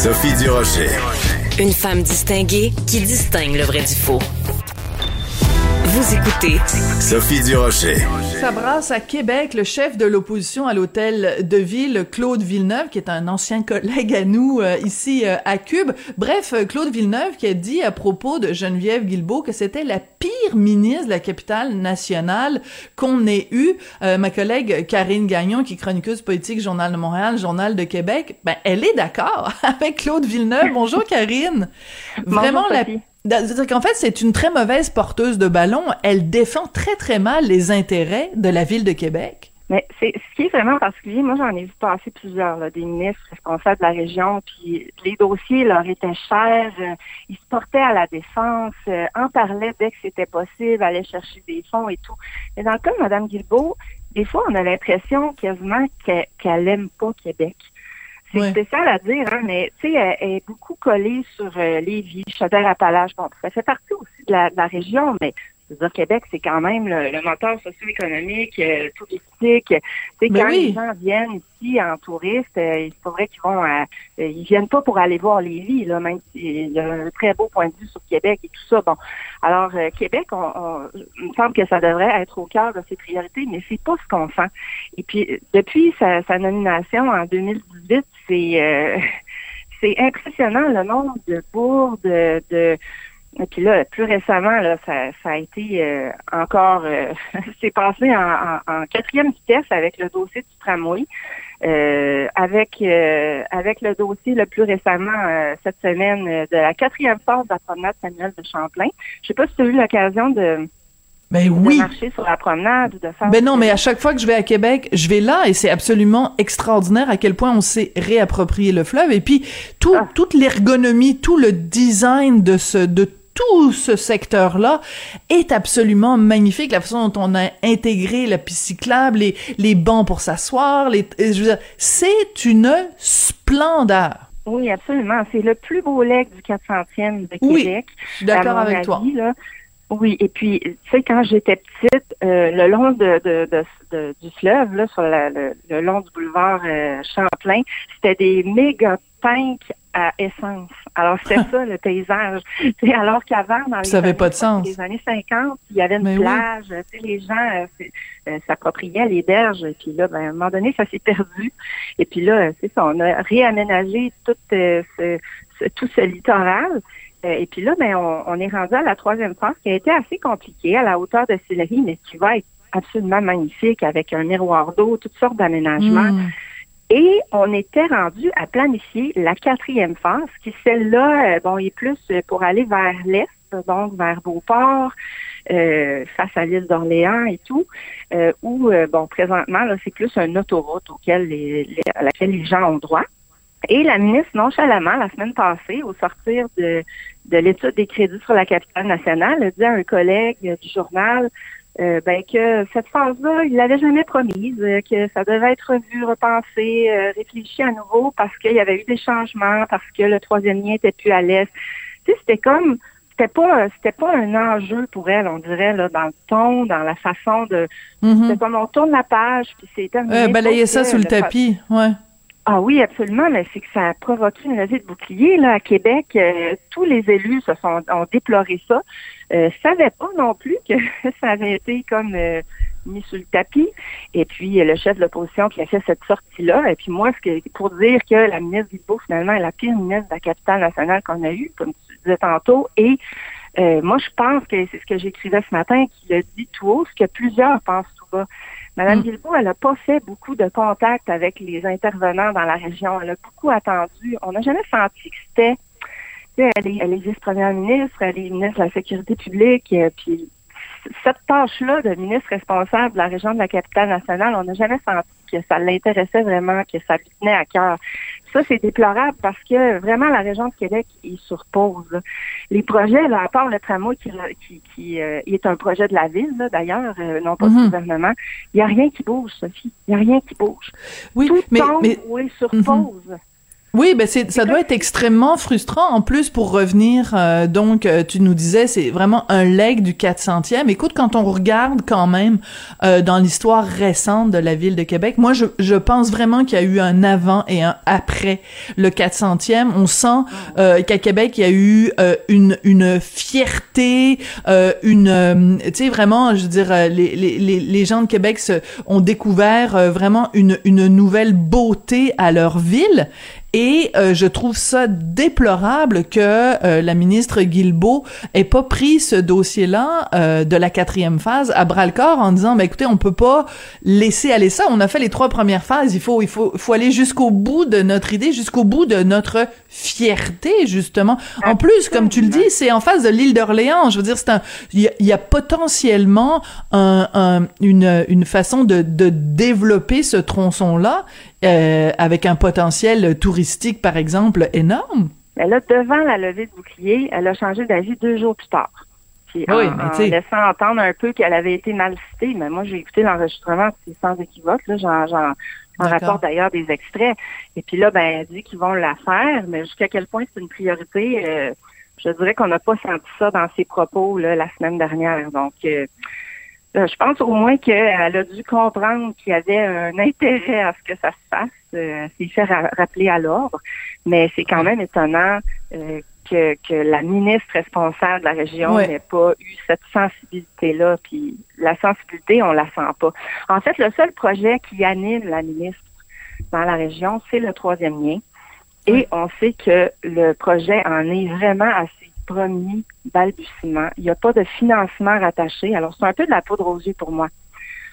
Sophie Durocher. Une femme distinguée qui distingue le vrai du faux. Vous écoutez Sophie Durocher. Ça brasse à Québec le chef de l'opposition à l'hôtel de ville, Claude Villeneuve, qui est un ancien collègue à nous euh, ici euh, à Cube. Bref, euh, Claude Villeneuve qui a dit à propos de Geneviève Guilbeault que c'était la pire ministre de la capitale nationale qu'on ait eue. ma collègue Karine Gagnon, qui est chroniqueuse politique, Journal de Montréal, Journal de Québec, ben elle est d'accord avec Claude Villeneuve. Bonjour Karine. Vraiment la c'est-à-dire qu'en fait, c'est une très mauvaise porteuse de ballon. Elle défend très, très mal les intérêts de la ville de Québec. Mais c'est ce qui est vraiment particulier. Moi, j'en ai vu passer plusieurs, des ministres responsables de la région, puis les dossiers leur étaient chers. Euh, ils se portaient à la défense, euh, en parlaient dès que c'était possible, allaient chercher des fonds et tout. Mais dans le cas de Mme Guilbeault, des fois, on a l'impression quasiment qu'elle n'aime pas Québec. C'est spécial à dire, hein, mais tu sais, elle, est beaucoup collée sur euh, Lévis, Chaudière-Appalaches. Bon, ça fait partie aussi de la, de la région, mais je veux dire, Québec, c'est quand même le, moteur socio-économique, euh, touristique. Tu quand les gens viennent ici en touriste, euh, il faudrait qu'ils vont, euh, ils viennent pas pour aller voir les villes, là, même s'il y a un très beau point de vue sur Québec et tout ça. Bon, alors Québec, on, il me semble que ça devrait être au cœur de ses priorités, mais c'est pas ce qu'on sent. Et puis, depuis sa, sa nomination en 2018, c'est c'est impressionnant le nombre de bourdes, de et puis là, plus récemment, là, ça, ça a été euh, encore, euh, c'est passé en, en, quatrième vitesse avec le dossier du tramway, euh, avec avec le dossier le plus récemment cette semaine de la quatrième phase de la promenade Samuel de Champlain. Je sais pas si tu as eu l'occasion de ben oui. marcher sur la promenade ou de faire. Ben non, mais à chaque fois que je vais à Québec, je vais là et c'est absolument extraordinaire à quel point on s'est réapproprié le fleuve et puis tout, ah. toute l'ergonomie, tout le design de ce de tout ce secteur-là est absolument magnifique. La façon dont on a intégré la piste cyclable, les, les bancs pour s'asseoir, les, je veux dire, c'est une splendeur. Oui, absolument. C'est le plus beau lac du 400e de Québec. Oui, je suis d'accord avec toi. Oui, et puis, tu sais, quand j'étais petite, euh, le long de, de, de, du fleuve, là, sur le, le, long du boulevard euh, Champlain, c'était des méga tanks à essence. Alors, c'était ça, le paysage. alors qu'avant, dans les, années, pas de sens. les années 50, il y avait une plage, les gens euh, euh, s'appropriaient les berges, puis là, ben, à un moment donné, ça s'est perdu. Et puis là, c'est ça, on a réaménagé tout, euh, ce, tout ce littoral. Et puis là, ben, on, est rendu à la troisième phase qui a été assez compliquée à la hauteur de Sillery, mais qui va être absolument magnifique avec un miroir d'eau, toutes sortes d'aménagements. Hmm. Et on était rendu à planifier la quatrième phase, qui celle-là, euh, bon, est plus pour aller vers l'est, donc vers Beauport, euh, face à l'île d'Orléans et tout, euh, où, euh, bon, présentement, là, c'est plus une autoroute auquel les, à laquelle les gens ont droit. Et la ministre, nonchalamment, la semaine passée, au sortir de, de l'étude des crédits sur la capitale nationale, a dit à un collègue du journal, euh, ben que cette phase-là, il l'avait jamais promise, euh, que ça devait être revu, repensé, euh, réfléchi à nouveau parce qu'il y avait eu des changements, parce que le troisième lien était plus à l'est. Tu sais, c'était comme c'était pas c'était pas un enjeu pour elle, on dirait là, dans le ton, dans la façon de mm c'était comme on tourne la page puis c'est terminé. balayer ça sous le tapis, ouais. Ah oui, absolument, mais c'est que ça a provoqué une levée de bouclier là à Québec. Euh, tous les élus se sont ont déploré ça. Euh, savaient pas non plus que ça avait été comme euh, mis sur le tapis. Et puis le chef de l'opposition qui a fait cette sortie-là. Et puis moi, ce que, pour dire que la ministre Guilbeault, finalement, est la pire ministre de la capitale nationale qu'on a eue, comme tu disais tantôt. Et euh, moi, je pense que c'est ce que j'écrivais ce matin, qu'il a dit tout haut, ce que plusieurs pensent tout bas. Madame mm. elle n'a pas fait beaucoup de contacts avec les intervenants dans la région. Elle a beaucoup attendu. On n'a jamais senti que c'était. Elle est, elle est vice-première ministre, elle est ministre de la Sécurité publique, euh, puis cette tâche-là de ministre responsable de la région de la capitale nationale, on n'a jamais senti que ça l'intéressait vraiment, que ça lui tenait à cœur. Ça, c'est déplorable parce que vraiment la région de Québec est sur pause. Les projets, là, à part le tramway qui, qui, qui euh, est un projet de la ville, d'ailleurs, euh, non pas du mhm. gouvernement, il n'y a rien qui bouge, Sophie. Il n'y a rien qui bouge. Oui, Tout mais, tombe mais... est sur mhm. pause. Oui, ben c'est ça doit être extrêmement frustrant en plus pour revenir euh, donc euh, tu nous disais c'est vraiment un leg du 400e. Écoute quand on regarde quand même euh, dans l'histoire récente de la ville de Québec, moi je, je pense vraiment qu'il y a eu un avant et un après le 400e. On sent qu'à Québec il y a eu une une fierté, une tu sais vraiment je veux dire les, les, les, gens de Québec se, ont découvert vraiment une une nouvelle beauté à leur ville et euh, je trouve ça déplorable que euh, la ministre Guilbeault ait pas pris ce dossier-là euh, de la quatrième phase à bras le corps en disant, ben écoutez, on peut pas laisser aller ça. On a fait les trois premières phases. Il faut, il faut, faut aller jusqu'au bout de notre idée, jusqu'au bout de notre fierté justement. En plus, comme tu le dis, c'est en face de l'île d'Orléans. Je veux dire, c'est un, il y, a potentiellement un, un, une, une façon de, de développer ce tronçon-là euh, avec un potentiel touristique, par exemple, énorme. Mais là, devant la levée de bouclier, elle a changé d'avis deux jours plus tard. Puis oui, en, laissant entendre un peu qu'elle avait été mal citée, mais moi j'ai écouté l'enregistrement, c'est sans équivoque, là, j'en, rapporte d'ailleurs des extraits. Et puis là, ben, elle dit qu'ils vont la faire, mais jusqu'à quel point c'est une priorité, euh, je dirais qu'on n'a pas senti ça dans ses propos là, la semaine dernière. Donc euh, je pense au moins qu'elle a dû comprendre qu'il y avait un intérêt à ce que ça se fasse. Euh, c'est fait rappeler à l'ordre, mais c'est quand même étonnant euh, que, que, la ministre responsable de la région n'ait pas eu cette sensibilité-là. Puis la sensibilité, on la sent pas. En fait, le seul projet qui anime la ministre dans la région, c'est le troisième lien. Et on sait que le projet en est vraiment assez premier balbutiement. Il n'y a pas de financement rattaché. Alors, c'est un peu de la poudre aux yeux pour moi.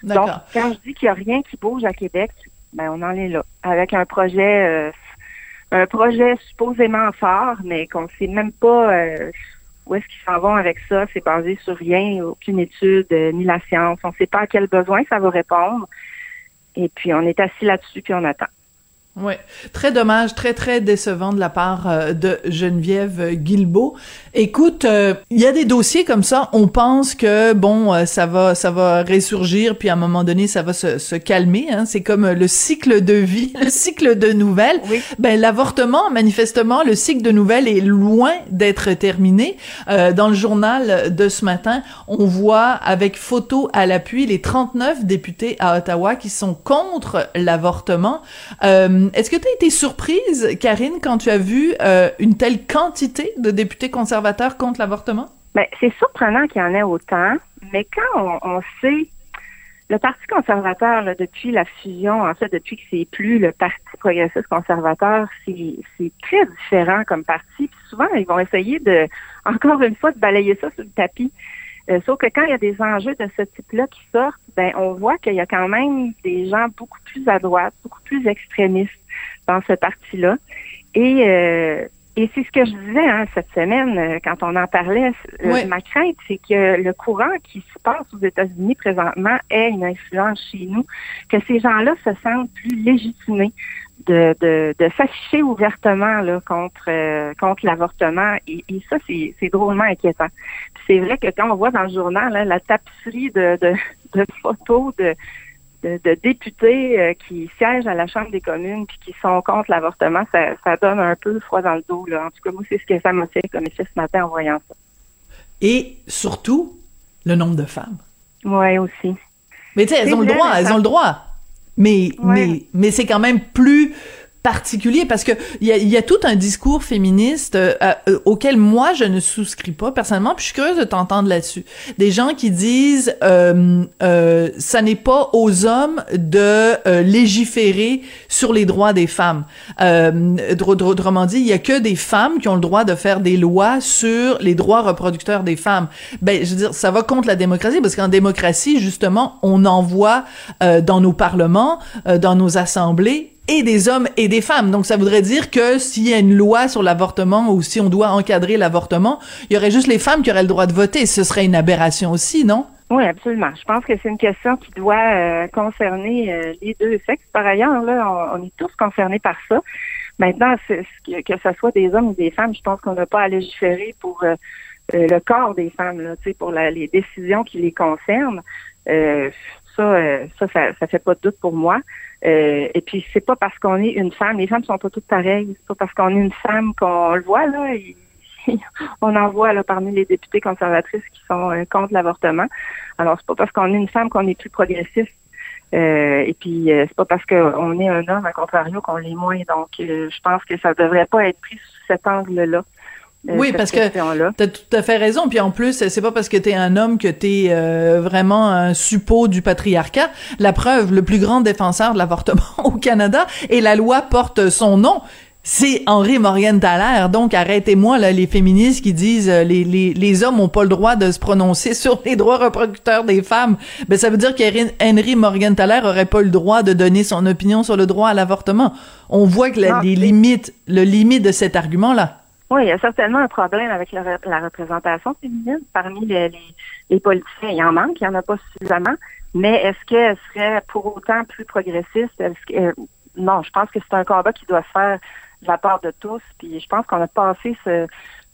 Donc, quand je dis qu'il n'y a rien qui bouge à Québec, ben, on en est là. Avec un projet, euh, un projet supposément fort, mais qu'on ne sait même pas euh, où est-ce qu'ils s'en vont avec ça. C'est basé sur rien, aucune étude, euh, ni la science. On ne sait pas à quel besoin ça va répondre. Et puis, on est assis là-dessus, puis on attend. Ouais, très dommage, très très décevant de la part euh, de Geneviève Guilbeault. Écoute, euh, il y a des dossiers comme ça, on pense que bon, euh, ça va ça va ressurgir puis à un moment donné ça va se, se calmer hein. c'est comme le cycle de vie, le cycle de nouvelles. Oui. Ben l'avortement manifestement le cycle de nouvelles est loin d'être terminé. dans le journal de ce matin, on voit avec photo à l'appui les 39 députés à Ottawa qui sont contre l'avortement. Euh, est-ce que tu as été surprise, Karine, quand tu as vu euh, une telle quantité de députés conservateurs contre l'avortement? Ben, c'est surprenant qu'il y en ait autant, mais quand on, sait le Parti conservateur, depuis la fusion, en fait, depuis que c'est plus le Parti progressiste conservateur, c'est très différent comme parti. Puis souvent, ils vont essayer de, encore une fois, de balayer ça sous le tapis. Euh, sauf que quand il y a des enjeux de ce type-là qui sortent, ben on voit qu'il y a quand même des gens beaucoup plus à droite, beaucoup plus extrémistes dans ce parti-là. Et euh, et c'est ce que je disais hein, cette semaine euh, quand on en parlait. Ma crainte, c'est que le courant qui se passe aux États-Unis présentement ait une influence chez nous, que ces gens-là se sentent plus légitimés de, de, de s'afficher ouvertement là, contre euh, contre l'avortement et, et ça c'est, drôlement inquiétant. c'est vrai que quand on voit dans le journal la tapisserie de, de, de photos de, de, députés euh, qui siègent à la Chambre des communes puis qui sont contre l'avortement, ça, ça donne un peu froid dans le dos. Là. En tout cas, moi, c'est ce que ça m'a fait comme effet ce matin en voyant ça. Et surtout, le nombre de femmes. Oui, aussi. Mais tu sais, elles ont le droit, elles ont le droit. Mais, mais, mais c'est quand même plus particulier parce que il y a, y a, tout un discours féministe euh, euh, auquel moi je ne souscris pas personnellement puis je suis curieuse de t'entendre là-dessus. Des gens qui disent euh, euh, ça n'est pas aux hommes de euh, légiférer sur les droits des femmes. Autrement dit il y a que des femmes qui ont le droit de faire des lois sur les droits reproducteurs des femmes. Ben je veux dire ça va contre la démocratie parce qu'en démocratie justement on envoie dans nos parlements dans nos assemblées et des hommes et des femmes. Donc ça voudrait dire que s'il y a une loi sur l'avortement ou si on doit encadrer l'avortement, il y aurait juste les femmes qui auraient le droit de voter. Ce serait une aberration aussi, non? Oui, absolument. Je pense que c'est une question qui doit euh, concerner euh, les deux sexes. Par ailleurs, là, on, est tous concernés par ça. Maintenant, que, ce soit des hommes ou des femmes, je pense qu'on n'a pas à légiférer pour euh, le corps des femmes, là, pour la, les décisions qui les concernent. ça, ça, ça, ça fait pas de doute pour moi. Euh, et puis c'est pas parce qu'on est une femme, les femmes sont pas toutes pareilles. C'est pas parce qu'on est une femme qu'on le voit là. on en voit là parmi les députés conservatrices qui sont euh, contre l'avortement. Alors c'est pas parce qu'on est une femme qu'on est plus progressiste. Euh, et puis c'est pas parce qu'on est un homme à contrario qu'on l'est moins. Donc je pense que ça devrait pas être pris sous cet angle-là. Euh, oui, parce que t'as tout à fait raison. Puis en plus, c'est pas parce que t'es un homme que t'es euh, vraiment un suppôt du patriarcat. La preuve, le plus grand défenseur de l'avortement au Canada, et la loi porte son nom. C'est Henri Morgenthaler. Donc arrêtez-moi là les féministes qui disent euh, les, les, les hommes ont pas le droit de se prononcer sur les droits reproducteurs des femmes. Ben ça veut dire qu'Henry Morgenthaler aurait pas le droit de donner son opinion sur le droit à l'avortement. On voit que la, les limites, le limite de cet argument là. Oui, il y a certainement un problème avec la, représentation féminine parmi les, politiciens. Il en manque, il n'y en a pas suffisamment. Mais est-ce qu'elle serait pour autant plus progressiste? Euh, non, je pense que c'est un combat qui doit faire de la part de tous. Puis je pense qu'on a passé ce,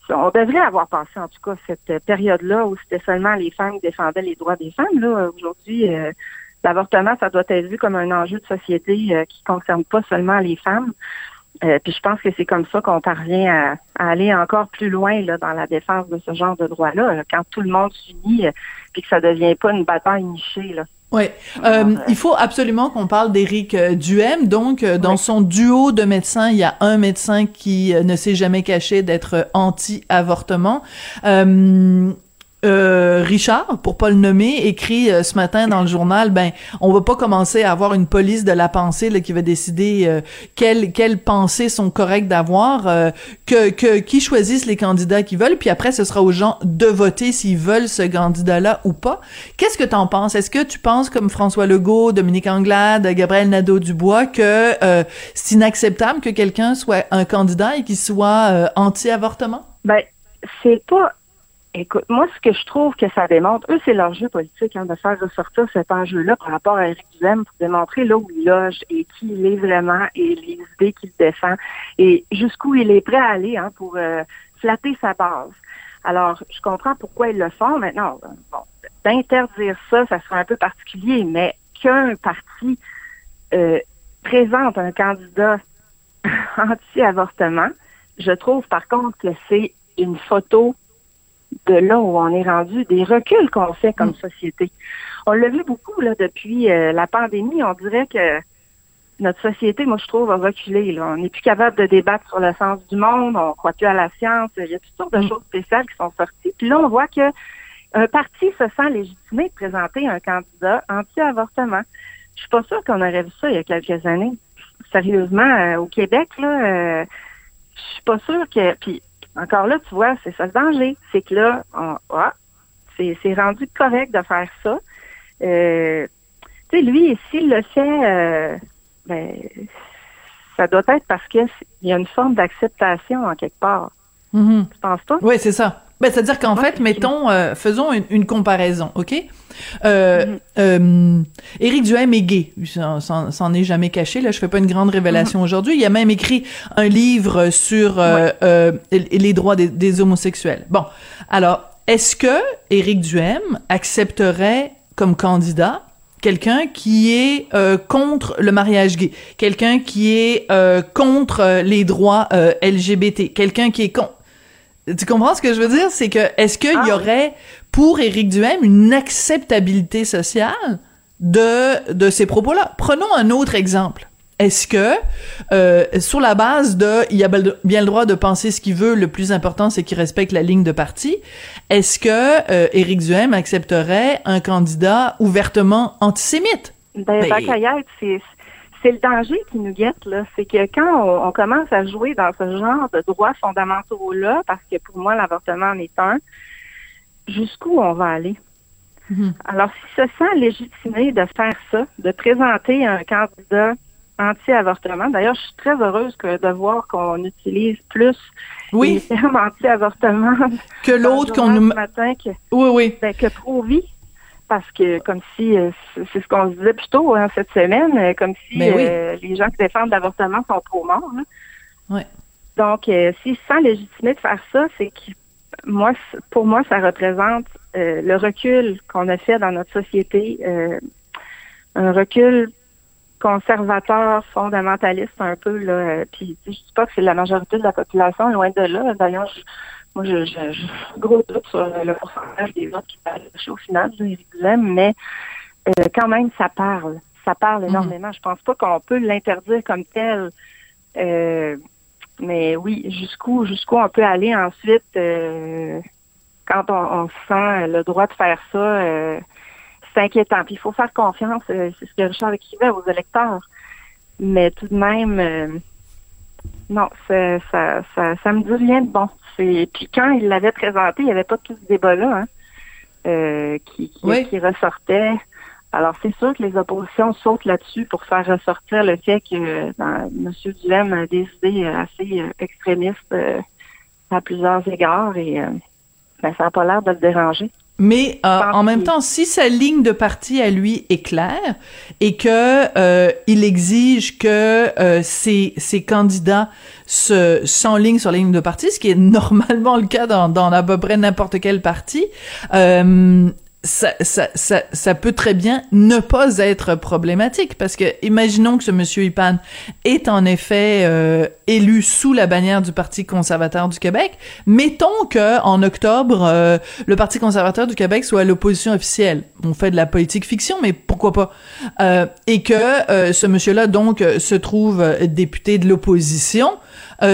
on devrait avoir passé en tout cas cette période-là où c'était seulement les femmes qui défendaient les droits des femmes. Là, aujourd'hui, euh, l'avortement, ça doit être vu comme un enjeu de société euh, qui concerne pas seulement les femmes. Euh, puis je pense que c'est comme ça qu'on parvient à, aller encore plus loin là, dans la défense de ce genre de droits-là, quand tout le monde s'unit, euh, puis que ça devient pas une bataille nichée. Là. Oui, euh, il faut absolument qu'on parle d'Éric Duhem. Donc, dans son duo de médecins, il y a un médecin qui ne s'est jamais caché d'être anti-avortement. Euh, Richard, pour pas le nommer, écrit euh, ce matin dans le journal, ben, on va pas commencer à avoir une police de la pensée qui va décider euh, quelles quelles pensées sont correctes d'avoir, que, que qui choisissent les candidats qu'ils veulent, puis après ce sera aux gens de voter s'ils veulent ce candidat-là ou pas. Qu'est-ce que t'en penses? Est-ce que tu penses comme François Legault, Dominique Anglade, Gabriel Nadeau-Dubois que c'est inacceptable que quelqu'un soit un candidat et qu'il soit anti-avortement? Ben c'est pas Écoute, moi, ce que je trouve que ça démontre, eux, c'est leur jeu politique, hein, de faire ressortir cet enjeu-là par rapport à Eric Duhem pour démontrer là où il loge et qui il est vraiment et les idées qu'il défend et jusqu'où il est prêt à aller hein, pour euh, flatter sa base. Alors, je comprends pourquoi ils le font. Maintenant, bon, d'interdire ça, ça serait un peu particulier, mais qu'un parti euh, présente un candidat anti-avortement, je trouve par contre que c'est une photo de là où on est rendu, des reculs qu'on fait comme mm. société. On l'a vu beaucoup là depuis euh, la pandémie. On dirait que notre société, moi je trouve, a reculé. Là. On n'est plus capable de débattre sur le sens du monde. On croit plus à la science. Il y a toutes sortes de mm. choses spéciales qui sont sorties. Puis là, on voit que un parti se sent légitimé de présenter un candidat anti-avortement. Je suis pas sûre qu'on aurait vu ça il y a quelques années. Sérieusement, euh, au Québec, là, euh, je suis pas sûre que. Puis encore là, tu vois, c'est ça le danger. C'est que là, on, ah, c'est rendu correct de faire ça. Euh, tu sais, lui, s'il le fait, euh, ben, ça doit être parce qu'il y a une forme d'acceptation en quelque part. Mm-hmm. Tu penses pas? Oui, c'est ça. Ben, c'est-à-dire qu'en fait, mettons, euh, faisons une, comparaison, OK? Euh, mm-hmm. euh, Éric Duhem est gay. S'en est jamais caché. Là, je fais pas une grande révélation mm-hmm. aujourd'hui. Il a même écrit un livre sur euh, les droits des, homosexuels. Bon, alors, est-ce que Éric Duhem accepterait comme candidat quelqu'un qui est contre le mariage gay, quelqu'un qui est contre les droits LGBT, quelqu'un qui est contre tu comprends ce que je veux dire? C'est que, est-ce qu'il y ah aurait, pour Éric Duhem, une acceptabilité sociale de, de ces propos-là? Prenons un autre exemple. Est-ce que, euh, sur la base de, il a bien le droit de penser ce qu'il veut, le plus important, c'est qu'il respecte la ligne de parti, est-ce que euh, Éric Duhem accepterait un candidat ouvertement antisémite? Ben, ben c'est c'est le danger qui nous guette, là. C'est que quand on, commence à jouer dans ce genre de droits fondamentaux-là, parce que pour moi, l'avortement en est un, jusqu'où on va aller? Mhm. Alors, s'il se sent légitimé de faire ça, de présenter un candidat anti-avortement, d'ailleurs, je suis très heureuse que de voir qu'on utilise plus oui. les termes anti-avortement que l'autre qu'on nous... matin que, oui, oui. Ben, que pro-vie parce que comme si euh, c'est ce qu'on se disait plus tôt hein, cette semaine, euh, comme si ben euh, les gens qui défendent l'avortement sont trop morts. Hein. Donc, s'ils se sentent légitimés de faire ça, c'est que moi, pour moi, ça représente le recul qu'on a fait dans notre société, un recul conservateur, fondamentaliste un peu là. Puis je dis pas que c'est la majorité de la population, loin de là. D'ailleurs, moi, je, je, gros doute sur le pourcentage des votes qui va au final, mais euh, quand même, ça parle. Ça parle mhm. énormément. Je pense pas qu'on peut l'interdire comme tel. Euh, mais oui, jusqu'où jusqu'où on peut aller ensuite euh, quand on, sent le droit de faire ça, c'est inquiétant. Puis il faut faire confiance, c'est ce que Richard écrivait aux électeurs. Mais tout de même, non, ça, ça, ça, ça me dit rien de bon. Puis quand il l'avait présenté, il n'y avait pas tout ce débat-là hein, euh, qui, qui, ressortait. Alors, c'est sûr que les oppositions sautent là-dessus pour faire ressortir le fait que ben, M. Duhem a des idées assez euh, extrémistes euh, à plusieurs égards et ben, ça n'a pas l'air de le déranger. Mais euh, en même temps, si sa ligne de parti à lui est claire et que euh, il exige que euh, ses, ses candidats se s'enlignent sur la ligne de parti, ce qui est normalement le cas dans, dans à peu près n'importe quel parti, ça, ça, ça, ça, peut très bien ne pas être problématique parce que imaginons que ce monsieur Ipan est en effet euh, élu sous la bannière du Parti conservateur du Québec. Mettons que en octobre, euh, le Parti conservateur du Québec soit l'opposition officielle. On fait de la politique fiction, mais pourquoi pas? Euh, Et que ce monsieur-là donc se trouve député de l'opposition.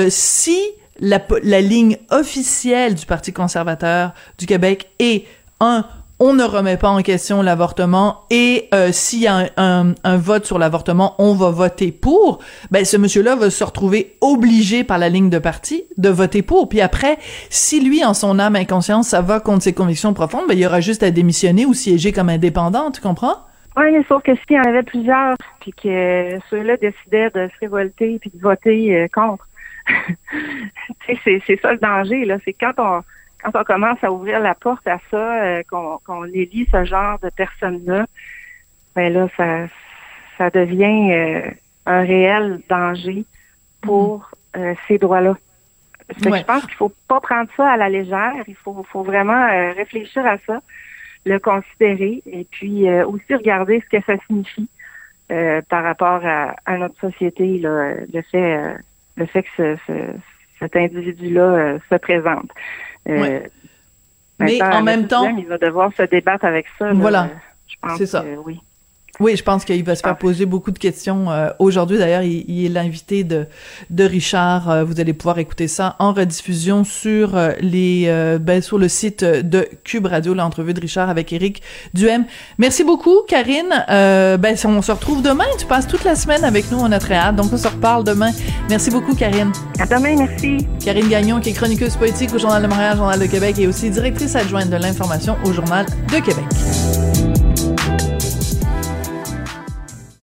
si la, la ligne officielle du Parti conservateur du Québec est un on ne remet pas en question l'avortement et euh, s'il y a un, vote sur l'avortement, on va voter pour, ben ce monsieur-là va se retrouver obligé par la ligne de parti de voter pour. Puis après, si lui, en son âme inconscience, ça va contre ses convictions profondes, ben il y aura juste à démissionner ou siéger comme indépendant, tu comprends? Oui, sauf que s'il y en avait plusieurs, puis que ceux-là décidaient de se révolter puis de voter euh, contre, c'est ça le danger, là. C'est quand on quand on commence à ouvrir la porte à ça, euh, qu'on élit ce genre de personnes-là, ben là, ça, ça devient euh, un réel danger pour euh, ces droits-là. Je pense qu'il faut pas prendre ça à la légère. Il faut, faut vraiment réfléchir à ça, le considérer et puis aussi regarder ce que ça signifie par rapport à, notre société, là, le fait, le fait que cet individu-là se présente. Euh, Mais en même temps, il va devoir se débattre avec ça. Voilà. C'est ça. oui. Oui, je pense qu'il va se faire ah. poser beaucoup de questions. Euh, aujourd'hui, d'ailleurs, il, est l'invité de, de Richard. Euh, vous allez pouvoir écouter ça en rediffusion sur euh, les ben, sur le site de Cube Radio, l'entrevue de Richard avec Éric Duhem. Merci beaucoup, Karine. ben, on se retrouve demain. Tu passes toute la semaine avec nous, on a très hâte. Donc, on se reparle demain. Merci beaucoup, Karine. À demain, merci. Karine Gagnon, qui est chroniqueuse politique au Journal de Montréal, Journal de Québec et aussi directrice adjointe de l'information au Journal de Québec.